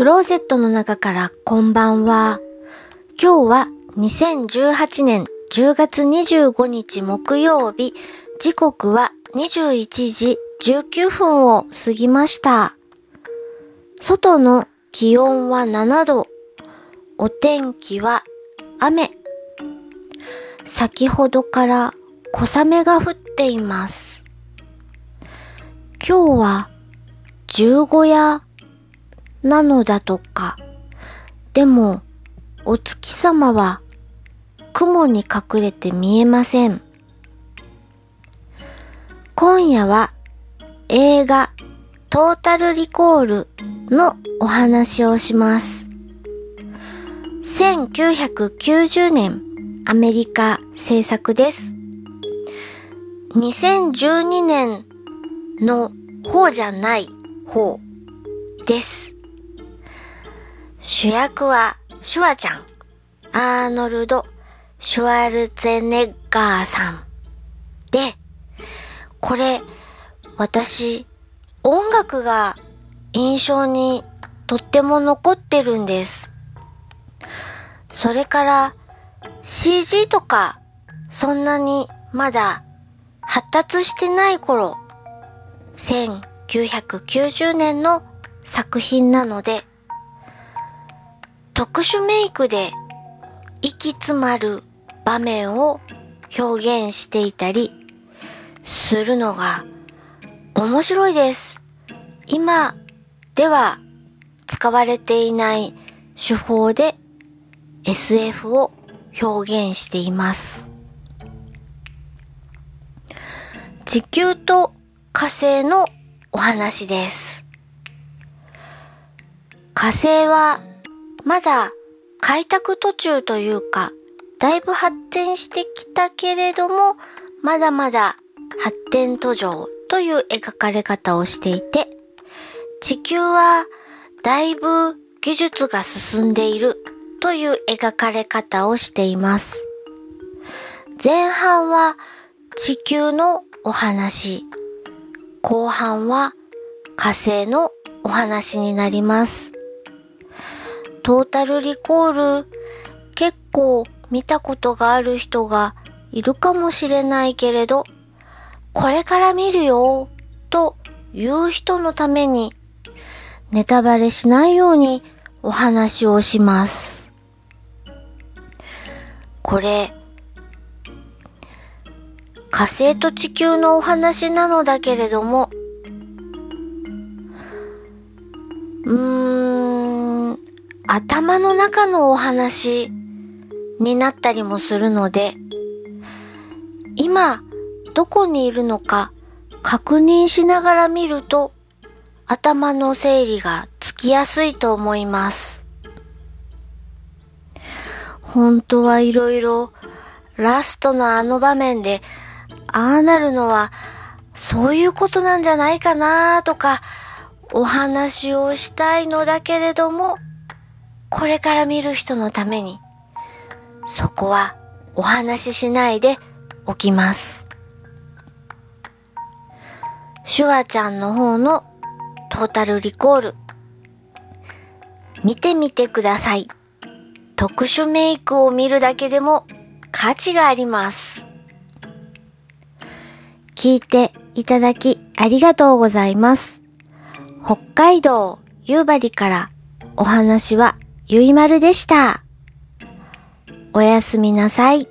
クローゼットの中からこんばんは。今日は2018年10月25日木曜日、時刻は21時19分を過ぎました。外の気温は7度。お天気は雨。先ほどから小雨が降っています。今日は十五夜なのだとか。でも、お月様は雲に隠れて見えません。今夜は映画トータルリコールのお話をします。1990年アメリカ制作です。2012年の方じゃない方です。主役はシュワちゃん、アーノルド・シュワルツェネッガーさん。で、これ、私、音楽が印象にとっても残ってるんです。それから CG とかそんなにまだ発達してない頃、1990年の作品なので、特殊メイクで息詰まる場面を表現していたりするのが面白いです。今では使われていない手法で SF を表現しています。地球と火星のお話です。火星はまだ開拓途中というか、だいぶ発展してきたけれども、まだまだ発展途上という描かれ方をしていて、地球はだいぶ技術が進んでいるという描かれ方をしています。前半は地球のお話、後半は火星のお話になります。トータルリコール結構見たことがある人がいるかもしれないけれど、これから見るよという人のためにネタバレしないようにお話をします。これ、火星と地球のお話なのだけれども、うーん、頭の中のお話になったりもするので、今、どこにいるのか確認しながら見ると、頭の整理がつきやすいと思います。本当はいろいろラストのあの場面でああなるのはそういうことなんじゃないかなとかお話をしたいのだけれどもこれから見る人のためにそこはお話ししないでおきます。シュワちゃんの方のトータルリコール見てみてください。特殊メイクを見るだけでも価値があります。聞いていただきありがとうございます。北海道夕張からお話はゆいまるでした。おやすみなさい。